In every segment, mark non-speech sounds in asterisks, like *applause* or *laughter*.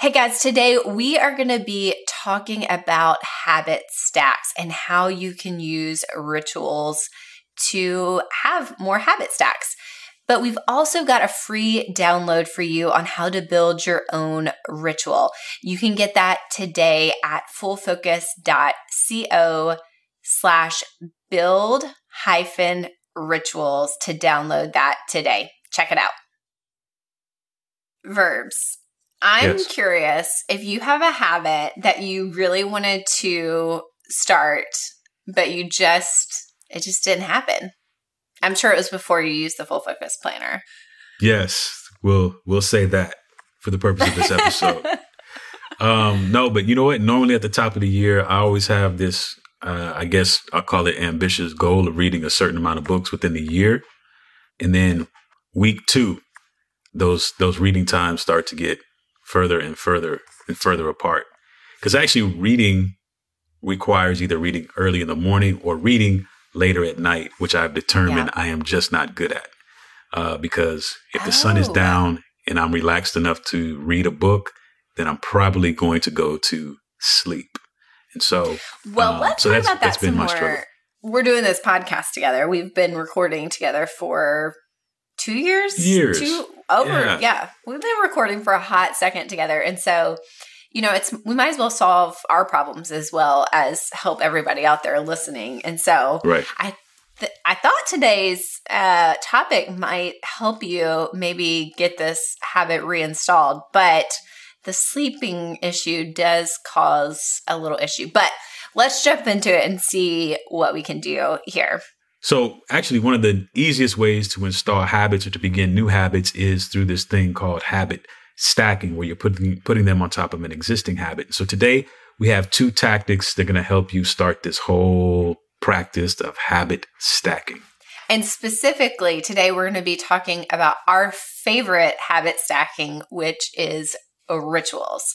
Hey guys, today we are going to be talking about habit stacks and how you can use rituals to have more habit stacks. But we've also got a free download for you on how to build your own ritual. You can get that today at fullfocus.co slash build hyphen rituals to download that today. Check it out. Verbs. I'm yes. curious if you have a habit that you really wanted to start, but you just, it just didn't happen. I'm sure it was before you used the full focus planner. Yes, we'll we'll say that for the purpose of this episode. *laughs* um, no, but you know what? Normally at the top of the year, I always have this. Uh, I guess I'll call it ambitious goal of reading a certain amount of books within the year, and then week two, those those reading times start to get further and further and further apart. Because actually, reading requires either reading early in the morning or reading later at night, which I've determined yeah. I am just not good at. Uh, because if the oh. sun is oh. down and I'm relaxed enough to read a book, then I'm probably going to go to sleep. And so, well, uh, let's so talk about that some more. We're doing this podcast together. We've been recording together for two years, years, two over. Yeah. yeah, we've been recording for a hot second together, and so you know, it's we might as well solve our problems as well as help everybody out there listening. And so, right. I th- I thought today's uh, topic might help you maybe get this habit reinstalled, but the sleeping issue does cause a little issue. But let's jump into it and see what we can do here. So, actually, one of the easiest ways to install habits or to begin new habits is through this thing called habit stacking, where you're putting putting them on top of an existing habit. So today we have two tactics that are going to help you start this whole practice of habit stacking. And specifically, today we're going to be talking about our favorite habit stacking, which is rituals.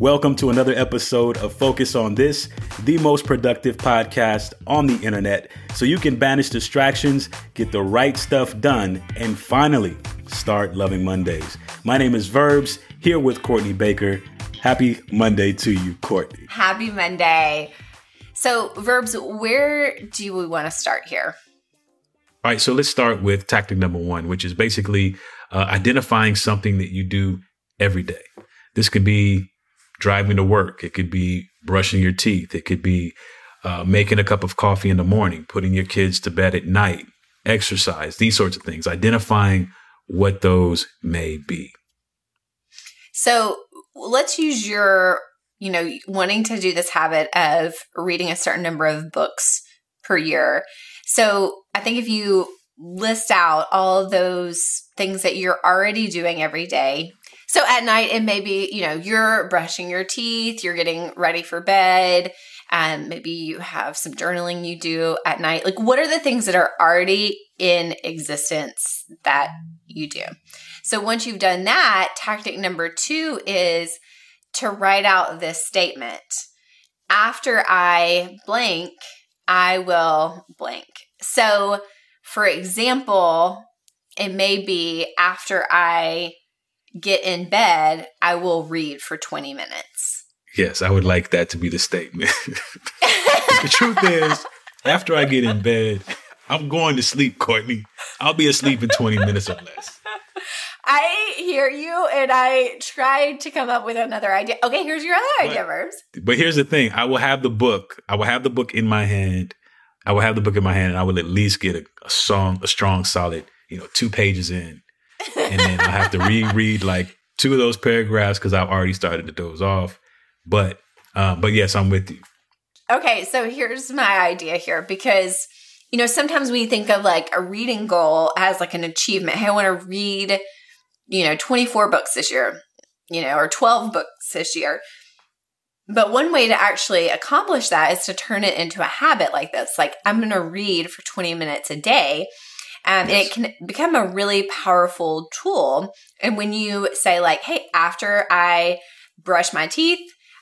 Welcome to another episode of Focus on This, the most productive podcast on the internet, so you can banish distractions, get the right stuff done, and finally start loving Mondays. My name is Verbs, here with Courtney Baker. Happy Monday to you, Courtney. Happy Monday. So, Verbs, where do we want to start here? All right, so let's start with tactic number one, which is basically uh, identifying something that you do every day. This could be driving to work. It could be brushing your teeth. It could be uh, making a cup of coffee in the morning, putting your kids to bed at night, exercise, these sorts of things, identifying what those may be. So let's use your, you know, wanting to do this habit of reading a certain number of books per year. So I think if you list out all those things that you're already doing every day, so at night, it may be, you know, you're brushing your teeth, you're getting ready for bed, and maybe you have some journaling you do at night. Like, what are the things that are already in existence that you do? So once you've done that, tactic number two is to write out this statement. After I blank, I will blank. So, for example, it may be after I get in bed, I will read for 20 minutes. Yes, I would like that to be the statement. *laughs* the truth is, after I get in bed, I'm going to sleep, Courtney. I'll be asleep in 20 minutes or less. I hear you, and I tried to come up with another idea. Okay, here's your other but, idea, Verbs. But here's the thing I will have the book. I will have the book in my hand. I will have the book in my hand, and I will at least get a, a song, a strong, solid, you know, two pages in and then I have to reread like two of those paragraphs because I've already started to doze off. But uh, but yes, I'm with you. Okay, so here's my idea here because you know sometimes we think of like a reading goal as like an achievement. Hey, I want to read you know 24 books this year, you know, or 12 books this year. But one way to actually accomplish that is to turn it into a habit like this. Like, I'm going to read for 20 minutes a day. Um, yes. And it can become a really powerful tool. And when you say, like, hey, after I brush my teeth,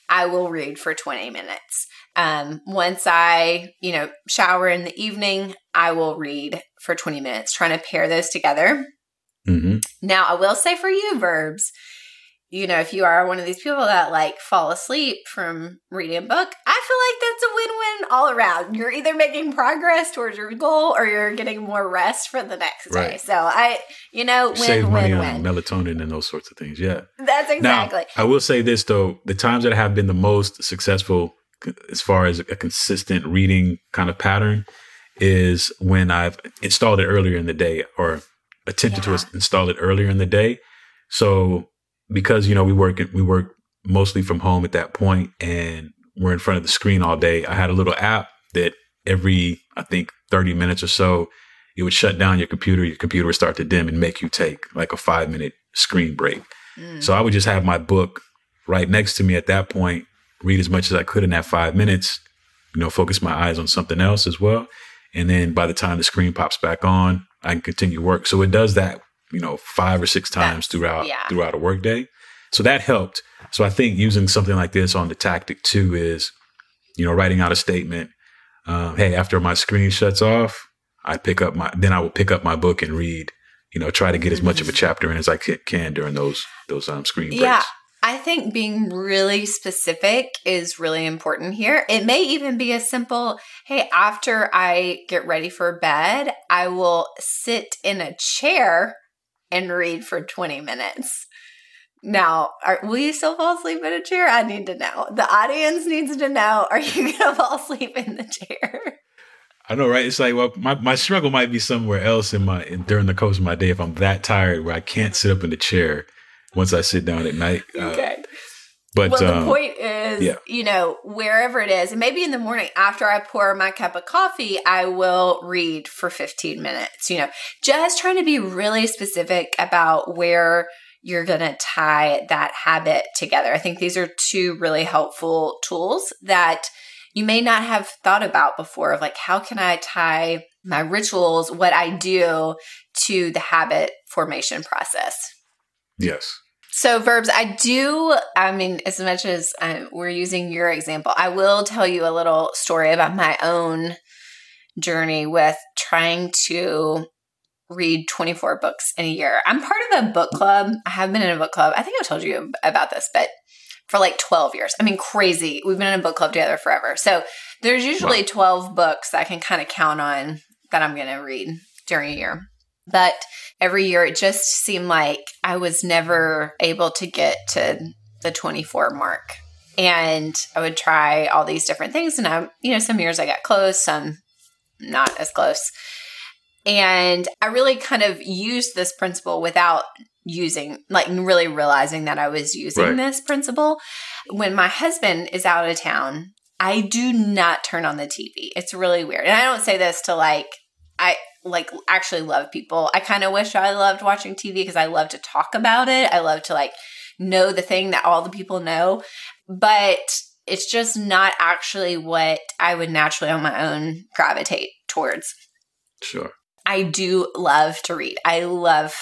I will read for 20 minutes. Um, once I, you know, shower in the evening, I will read for 20 minutes, trying to pair those together. Mm-hmm. Now, I will say for you, verbs, you know, if you are one of these people that like fall asleep from reading a book, I feel like that's a win win all around. You're either making progress towards your goal or you're getting more rest for the next right. day. So I, you know, win, save money win, on win. melatonin and those sorts of things. Yeah. That's exactly. Now, I will say this though the times that have been the most successful as far as a consistent reading kind of pattern is when I've installed it earlier in the day or attempted yeah. to install it earlier in the day. So because you know we work we work mostly from home at that point and we're in front of the screen all day. I had a little app that every i think 30 minutes or so it would shut down your computer your computer would start to dim and make you take like a five minute screen break. Mm. so i would just have my book right next to me at that point read as much as i could in that five minutes you know focus my eyes on something else as well. And then by the time the screen pops back on i can continue work. So it does that you know, five or six times That's, throughout yeah. throughout a workday. So that helped. So I think using something like this on the tactic too is, you know, writing out a statement. Um, hey, after my screen shuts off, I pick up my then I will pick up my book and read. You know, try to get as much of a mm-hmm. chapter in as I can during those those um, screen breaks. Yeah, I think being really specific is really important here. It may even be as simple hey, after I get ready for bed, I will sit in a chair and read for 20 minutes. Now, are, will you still fall asleep in a chair? I need to know. The audience needs to know. Are you *laughs* going to fall asleep in the chair? I know, right? It's like, well, my, my struggle might be somewhere else in my in, during the course of my day if I'm that tired where I can't sit up in the chair once I sit down at night. Uh, okay. But well, um, the point is, yeah. you know, wherever it is, and maybe in the morning after I pour my cup of coffee, I will read for 15 minutes. You know, just trying to be really specific about where you're going to tie that habit together. I think these are two really helpful tools that you may not have thought about before of like, how can I tie my rituals, what I do to the habit formation process? Yes. So, verbs, I do, I mean, as much as uh, we're using your example, I will tell you a little story about my own journey with trying to read 24 books in a year. I'm part of a book club. I have been in a book club. I think I've told you about this, but for like 12 years. I mean, crazy. We've been in a book club together forever. So, there's usually 12 books that I can kind of count on that I'm going to read during a year. But every year it just seemed like I was never able to get to the 24 mark. And I would try all these different things. And I, you know, some years I got close, some not as close. And I really kind of used this principle without using, like, really realizing that I was using right. this principle. When my husband is out of town, I do not turn on the TV. It's really weird. And I don't say this to like, I, like actually love people. I kind of wish I loved watching TV because I love to talk about it. I love to like know the thing that all the people know, but it's just not actually what I would naturally on my own gravitate towards. Sure. I do love to read. I love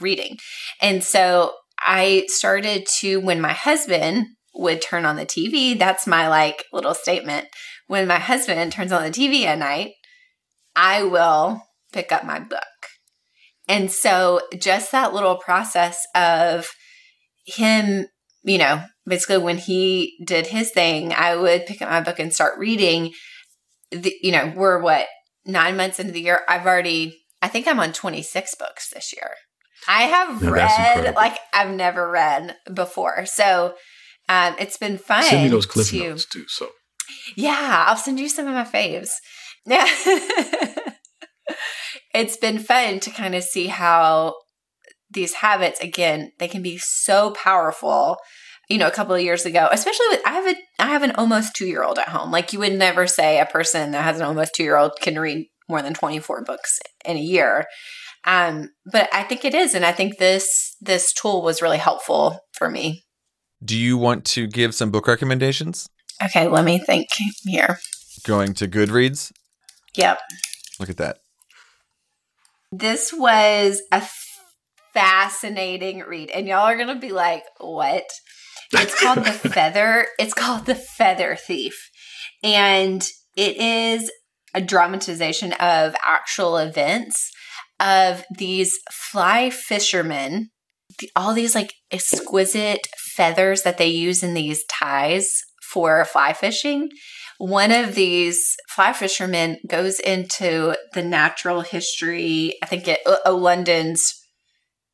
reading. And so I started to when my husband would turn on the TV, that's my like little statement. When my husband turns on the TV at night, I will pick up my book. And so just that little process of him, you know, basically when he did his thing, I would pick up my book and start reading. The, you know, we're what, nine months into the year? I've already, I think I'm on 26 books this year. I have no, read like I've never read before. So um, it's been fun. Send me those clip to, notes too. So yeah, I'll send you some of my faves. Yeah. *laughs* it's been fun to kind of see how these habits again they can be so powerful you know a couple of years ago especially with i have a i have an almost two year old at home like you would never say a person that has an almost two year old can read more than 24 books in a year um but i think it is and i think this this tool was really helpful for me Do you want to give some book recommendations? Okay, let me think here. Going to Goodreads? Yep. Look at that. This was a fascinating read. And y'all are going to be like, what? It's called The *laughs* Feather. It's called The Feather Thief. And it is a dramatization of actual events of these fly fishermen, all these like exquisite feathers that they use in these ties for fly fishing. One of these fly fishermen goes into the natural history, I think it, oh, London's,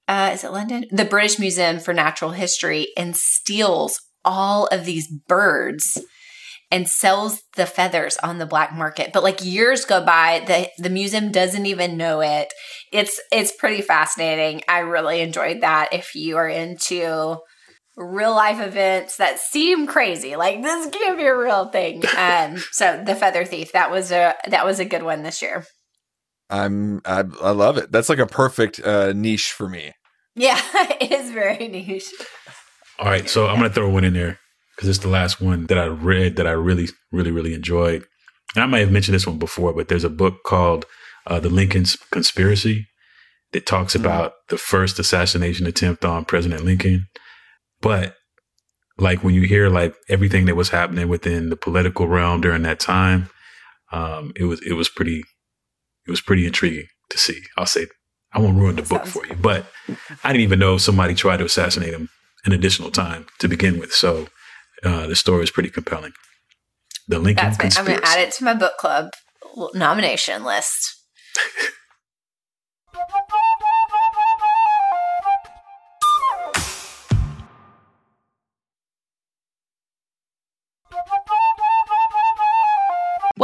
uh, is it London? The British Museum for Natural History and steals all of these birds and sells the feathers on the black market. But like years go by, the the museum doesn't even know it. It's it's pretty fascinating. I really enjoyed that. If you are into real life events that seem crazy, like this can't be a real thing. *laughs* Um, so the feather thief that was a that was a good one this year. I'm I, I love it. That's like a perfect uh, niche for me. Yeah, *laughs* it is very niche. All right, so I'm gonna throw one in there because it's the last one that I read that I really, really, really enjoyed. And I might have mentioned this one before, but there's a book called uh, The Lincoln Conspiracy that talks mm-hmm. about the first assassination attempt on President Lincoln. But like when you hear like everything that was happening within the political realm during that time, um, it was it was pretty it was pretty intriguing to see. I'll say I won't ruin the book for you, but I didn't even know somebody tried to assassinate him an additional time to begin with. So uh, the story is pretty compelling. The Lincoln That's Conspiracy. I'm going to add it to my book club nomination list. *laughs*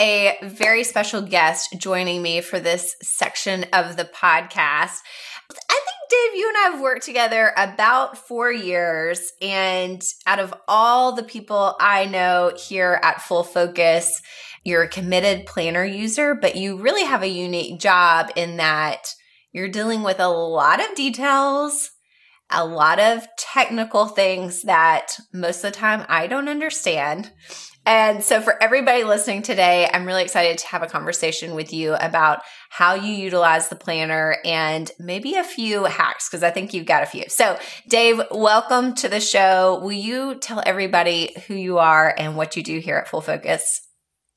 A very special guest joining me for this section of the podcast. I think Dave, you and I have worked together about four years. And out of all the people I know here at Full Focus, you're a committed planner user, but you really have a unique job in that you're dealing with a lot of details, a lot of technical things that most of the time I don't understand. And so, for everybody listening today, I'm really excited to have a conversation with you about how you utilize the planner and maybe a few hacks, because I think you've got a few. So, Dave, welcome to the show. Will you tell everybody who you are and what you do here at Full Focus?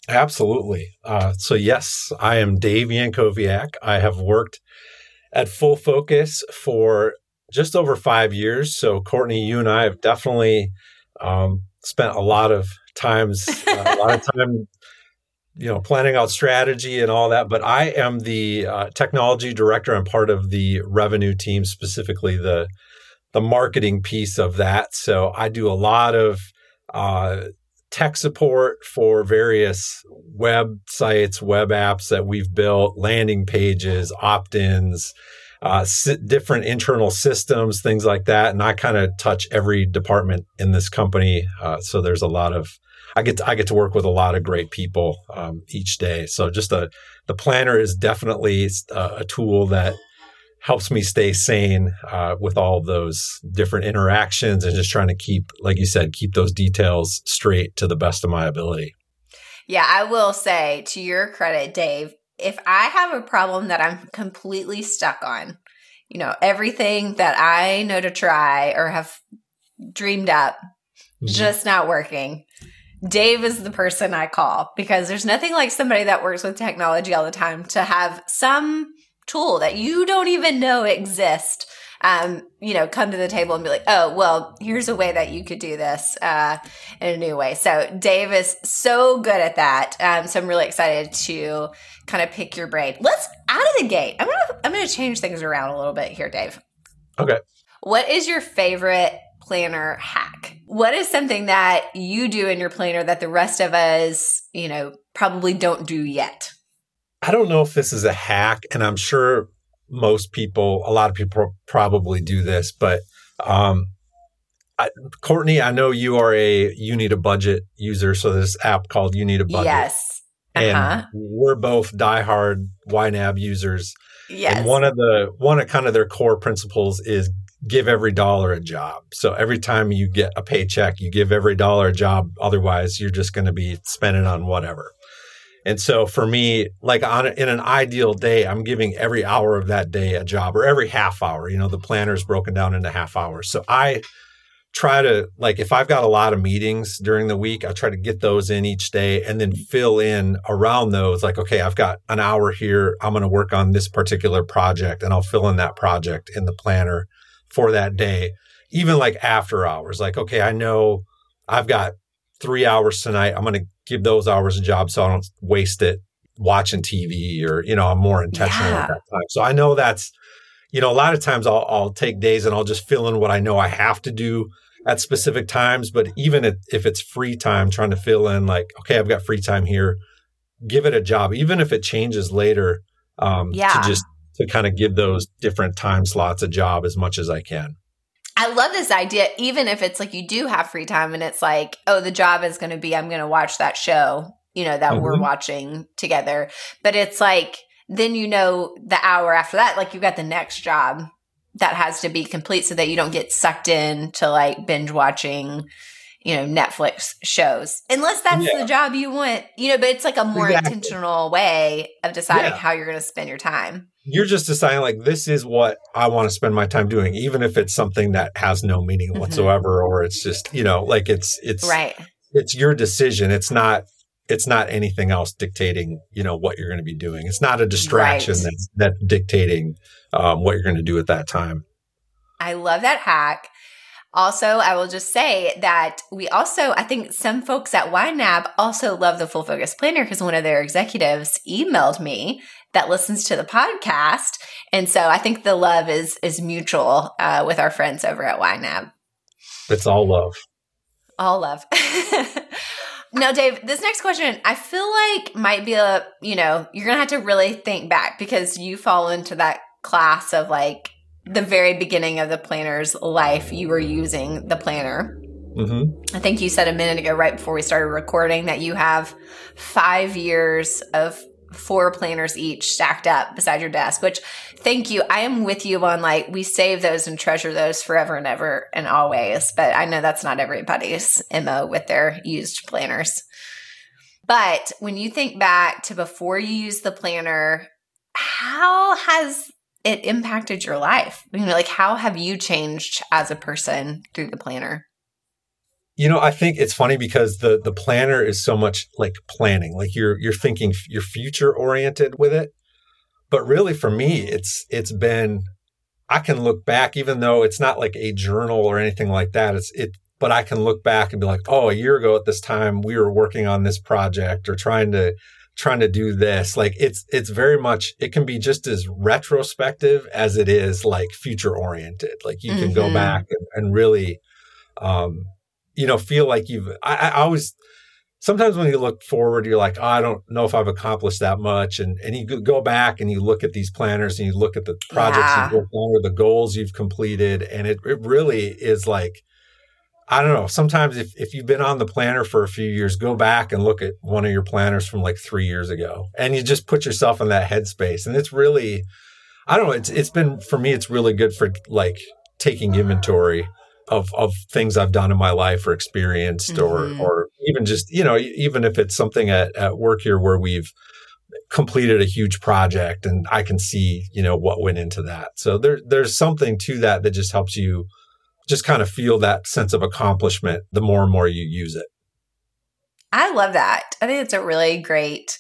Absolutely. Uh, so, yes, I am Dave Yankowiak. I have worked at Full Focus for just over five years. So, Courtney, you and I have definitely um, spent a lot of times, *laughs* uh, a lot of time, you know, planning out strategy and all that. But I am the uh, technology director. I'm part of the revenue team, specifically the the marketing piece of that. So I do a lot of uh, tech support for various websites, web apps that we've built, landing pages, opt-ins. Uh, different internal systems, things like that. And I kind of touch every department in this company. Uh, so there's a lot of I get to, I get to work with a lot of great people um, each day. So just a the planner is definitely a, a tool that helps me stay sane uh, with all those different interactions and just trying to keep, like you said, keep those details straight to the best of my ability. Yeah, I will say to your credit, Dave, if I have a problem that I'm completely stuck on, you know, everything that I know to try or have dreamed up, mm-hmm. just not working. Dave is the person I call because there's nothing like somebody that works with technology all the time to have some tool that you don't even know exist um, you know, come to the table and be like, oh, well, here's a way that you could do this uh, in a new way. So Dave is so good at that. Um, so I'm really excited to kind of pick your brain. Let's out of the gate. I'm gonna I'm gonna change things around a little bit here, Dave. Okay. What is your favorite planner hack? What is something that you do in your planner that the rest of us, you know, probably don't do yet? I don't know if this is a hack, and I'm sure most people, a lot of people probably do this, but um, I, Courtney, I know you are a you need a budget user, so this app called You Need a Budget. Yes. Uh-huh. And we're both diehard YNAB users. Yes. And one of the one of kind of their core principles is give every dollar a job. So every time you get a paycheck, you give every dollar a job. Otherwise, you're just going to be spending on whatever. And so for me, like on in an ideal day, I'm giving every hour of that day a job or every half hour. You know, the planner is broken down into half hours. So I try to like if I've got a lot of meetings during the week, I try to get those in each day and then fill in around those. Like, okay, I've got an hour here. I'm going to work on this particular project and I'll fill in that project in the planner for that day. Even like after hours, like, okay, I know I've got three hours tonight. I'm going to give those hours a job so I don't waste it watching TV or, you know, I'm more intentional yeah. at that time. So I know that's, you know, a lot of times I'll, I'll take days and I'll just fill in what I know I have to do at specific times. But even if it's free time, trying to fill in like, okay, I've got free time here, give it a job, even if it changes later, um, yeah. to just to kind of give those different time slots a job as much as I can. I love this idea, even if it's like you do have free time and it's like, oh, the job is going to be, I'm going to watch that show, you know, that mm-hmm. we're watching together. But it's like, then you know, the hour after that, like you've got the next job that has to be complete so that you don't get sucked in to like binge watching, you know, Netflix shows. Unless that's yeah. the job you want, you know, but it's like a more exactly. intentional way of deciding yeah. how you're going to spend your time you're just deciding like this is what I want to spend my time doing, even if it's something that has no meaning mm-hmm. whatsoever, or it's just you know like it's it's right. It's your decision. It's not it's not anything else dictating you know what you're going to be doing. It's not a distraction right. that's that dictating um, what you're going to do at that time. I love that hack. Also, I will just say that we also, I think some folks at YNAB also love the full focus planner because one of their executives emailed me that listens to the podcast. And so I think the love is is mutual uh, with our friends over at YNAB. It's all love. All love. *laughs* now, Dave, this next question I feel like might be a, you know, you're going to have to really think back because you fall into that class of like the very beginning of the planner's life, you were using the planner. Mm-hmm. I think you said a minute ago, right before we started recording, that you have five years of four planners each stacked up beside your desk, which thank you. I am with you on like, we save those and treasure those forever and ever and always. But I know that's not everybody's MO with their used planners. But when you think back to before you use the planner, how has it impacted your life? You know, like how have you changed as a person through the planner? You know, I think it's funny because the the planner is so much like planning. Like you're you're thinking you're future oriented with it. But really for me, it's it's been I can look back even though it's not like a journal or anything like that. It's it but I can look back and be like, "Oh, a year ago at this time we were working on this project or trying to trying to do this." Like it's it's very much it can be just as retrospective as it is like future oriented. Like you can mm-hmm. go back and, and really um you know, feel like you've, I, I always, sometimes when you look forward, you're like, oh, I don't know if I've accomplished that much. And, and you go back and you look at these planners and you look at the projects yeah. you've worked on or the goals you've completed. And it, it really is like, I don't know. Sometimes if, if you've been on the planner for a few years, go back and look at one of your planners from like three years ago and you just put yourself in that headspace. And it's really, I don't know, it's it's been for me, it's really good for like taking inventory of of things I've done in my life or experienced Mhm. or or even just, you know, even if it's something at, at work here where we've completed a huge project and I can see, you know, what went into that. So there there's something to that that just helps you just kind of feel that sense of accomplishment the more and more you use it. I love that. I think it's a really great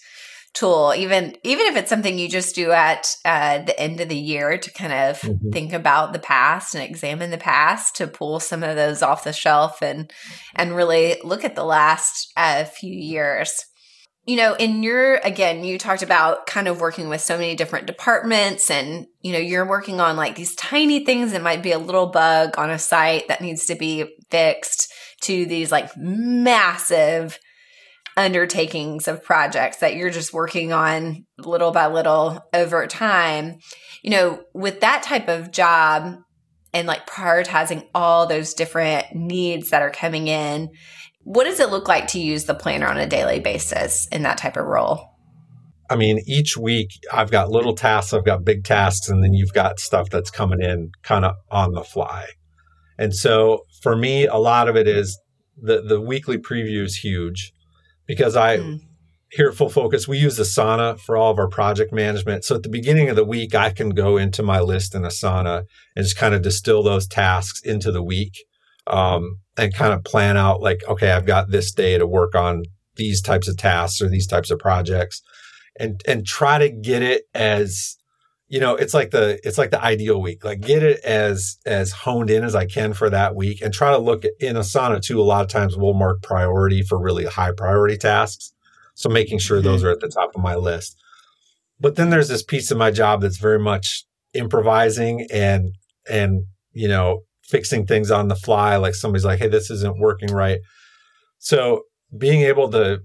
tool, even even if it's something you just do at uh, the end of the year to kind of Mhm. think about the past and examine the past to pull some of those off the shelf and and really look at the last uh, few years. You know, in your again, you talked about kind of working with so many different departments and you know, you're working on like these tiny things that might be a little bug on a site that needs to be fixed to these like massive undertakings of projects that you're just working on little by little over time. You know, with that type of job and like prioritizing all those different needs that are coming in, what does it look like to use the planner on a daily basis in that type of role? I mean, each week I've got little tasks, I've got big tasks, and then you've got stuff that's coming in kind of on the fly. And so for me, a lot of it is the the weekly preview is huge because I Mm. here at Full Focus, we use Asana for all of our project management. So at the beginning of the week, I can go into my list in Asana and just kind of distill those tasks into the week um, and kind of plan out like, okay, I've got this day to work on these types of tasks or these types of projects and and try to get it as you know it's like the it's like the ideal week. Like get it as as honed in as i can for that week and try to look at in asana too. A lot of times we'll mark priority for really high priority tasks. So making sure mm-hmm. those are at the top of my list. But then there's this piece of my job that's very much improvising and and you know fixing things on the fly. Like somebody's like hey this isn't working right. So being able to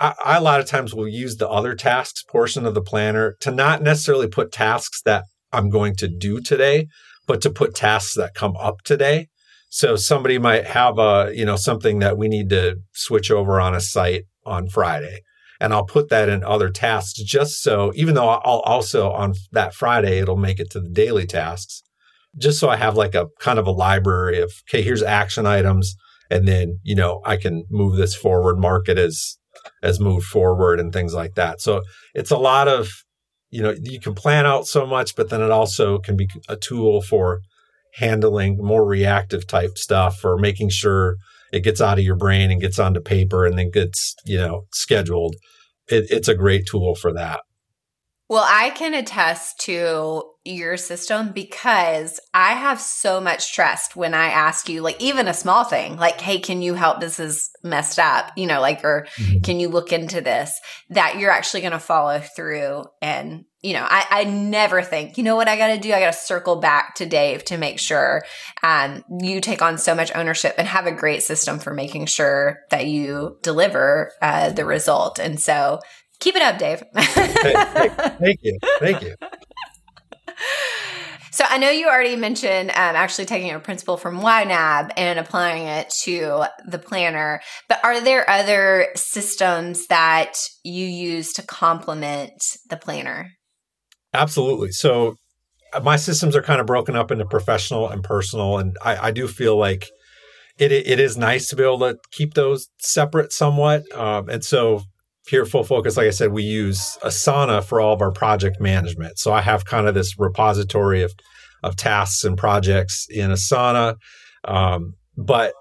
I, I a lot of times will use the other tasks portion of the planner to not necessarily put tasks that I'm going to do today, but to put tasks that come up today. So somebody might have a, you know, something that we need to switch over on a site on Friday. And I'll put that in other tasks just so, even though I'll also on that Friday, it'll make it to the daily tasks, just so I have like a kind of a library of, okay, here's action items. And then, you know, I can move this forward, mark it as as moved forward and things like that. So it's a lot of, you know, you can plan out so much, but then it also can be a tool for handling more reactive type stuff or making sure it gets out of your brain and gets onto paper and then gets, you know, scheduled. It, it's a great tool for that. Well, I can attest to your system because I have so much trust when I ask you, like, even a small thing, like, hey, can you help? This is messed up, you know, like, or can you look into this? That you're actually going to follow through. And, you know, I, I never think, you know what I got to do? I got to circle back to Dave to make sure um, you take on so much ownership and have a great system for making sure that you deliver uh, the result. And so, Keep it up, Dave. Thank you. Thank you. *laughs* So I know you already mentioned um, actually taking a principle from YNAB and applying it to the planner, but are there other systems that you use to complement the planner? Absolutely. So uh, my systems are kind of broken up into professional and personal, and I, I do feel like it it is nice to be able to keep those separate somewhat. Um, and so here Full Focus, like I said, we use Asana for all of our project management. So I have kind of this repository of of tasks and projects in Asana, um, but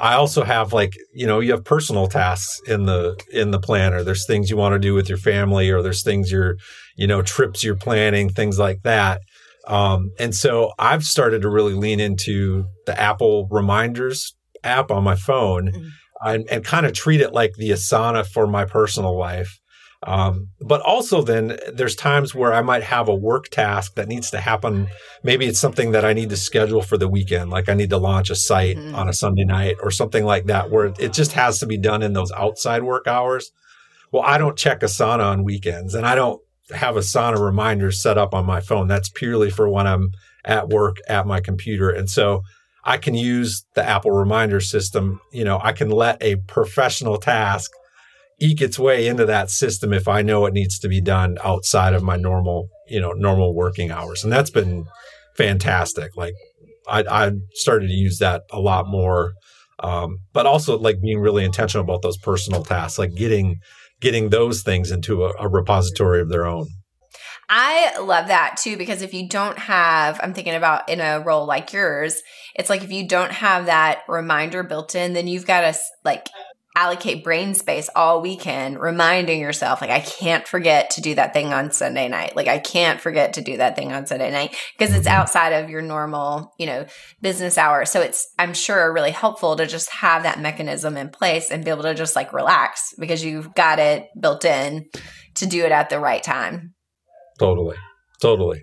I also have like you know you have personal tasks in the in the planner. There's things you want to do with your family, or there's things you're you know trips you're planning, things like that. Um, and so I've started to really lean into the Apple Reminders app on my phone Mm. And, and kind of treat it like the Asana for my personal life. Um, but also, then there's times where I might have a work task that needs to happen. Maybe it's something that I need to schedule for the weekend, like I need to launch a site Mhm. on a Sunday night or something like that, where it just has to be done in those outside work hours. Well, I don't check Asana on weekends and I don't have Asana reminders set up on my phone. That's purely for when I'm at work at my computer. And so I can use the Apple reminder system. You know, I can let a professional task eke its way into that system if I know it needs to be done outside of my normal, you know, normal working hours. And that's been fantastic. Like I, I started to use that a lot more. Um, but also like being really intentional about those personal tasks, like getting getting those things into a, a repository of their own. I love that too because if you don't have, I'm thinking about in a role like yours, it's like if you don't have that reminder built in, then you've got to like allocate brain space all weekend reminding yourself like I can't forget to do that thing on Sunday night. Like I can't forget to do that thing on Sunday night because it's outside of your normal, you know, business hour. So it's I'm sure really helpful to just have that mechanism in place and be able to just like relax because you've got it built in to do it at the right time. Totally. Totally.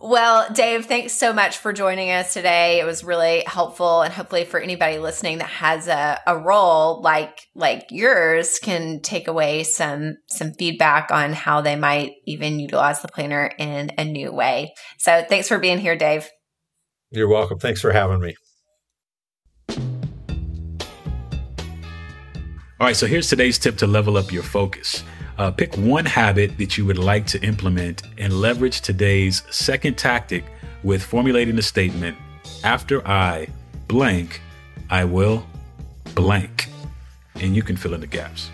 Well, Dave, thanks so much for joining us today. It was really helpful and hopefully for anybody listening that has a, a role like like yours can take away some some feedback on how they might even utilize the planner in a new way. So thanks for being here, Dave. You're welcome. Thanks for having me. All right, so here's today's tip to level up your focus. Uh, pick one habit that you would like to implement and leverage today's second tactic with formulating the statement after I blank, I will blank. And you can fill in the gaps.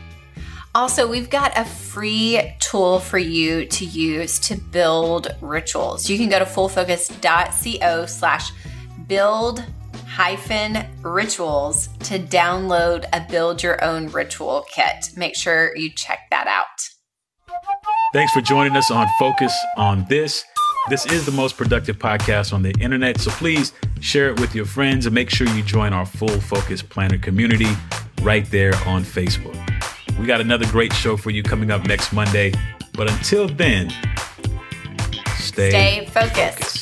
Also, we've got a free tool for you to use to build rituals. You can go to fullfocus.co slash build hyphen rituals to download a build your own ritual kit. Make sure you check that out. Thanks for joining us on Focus on This. This is the most productive podcast on the internet, so please share it with your friends and make sure you join our full focus planner community right there on Facebook. We got another great show for you coming up next Monday, but until then, stay, stay focused. focused.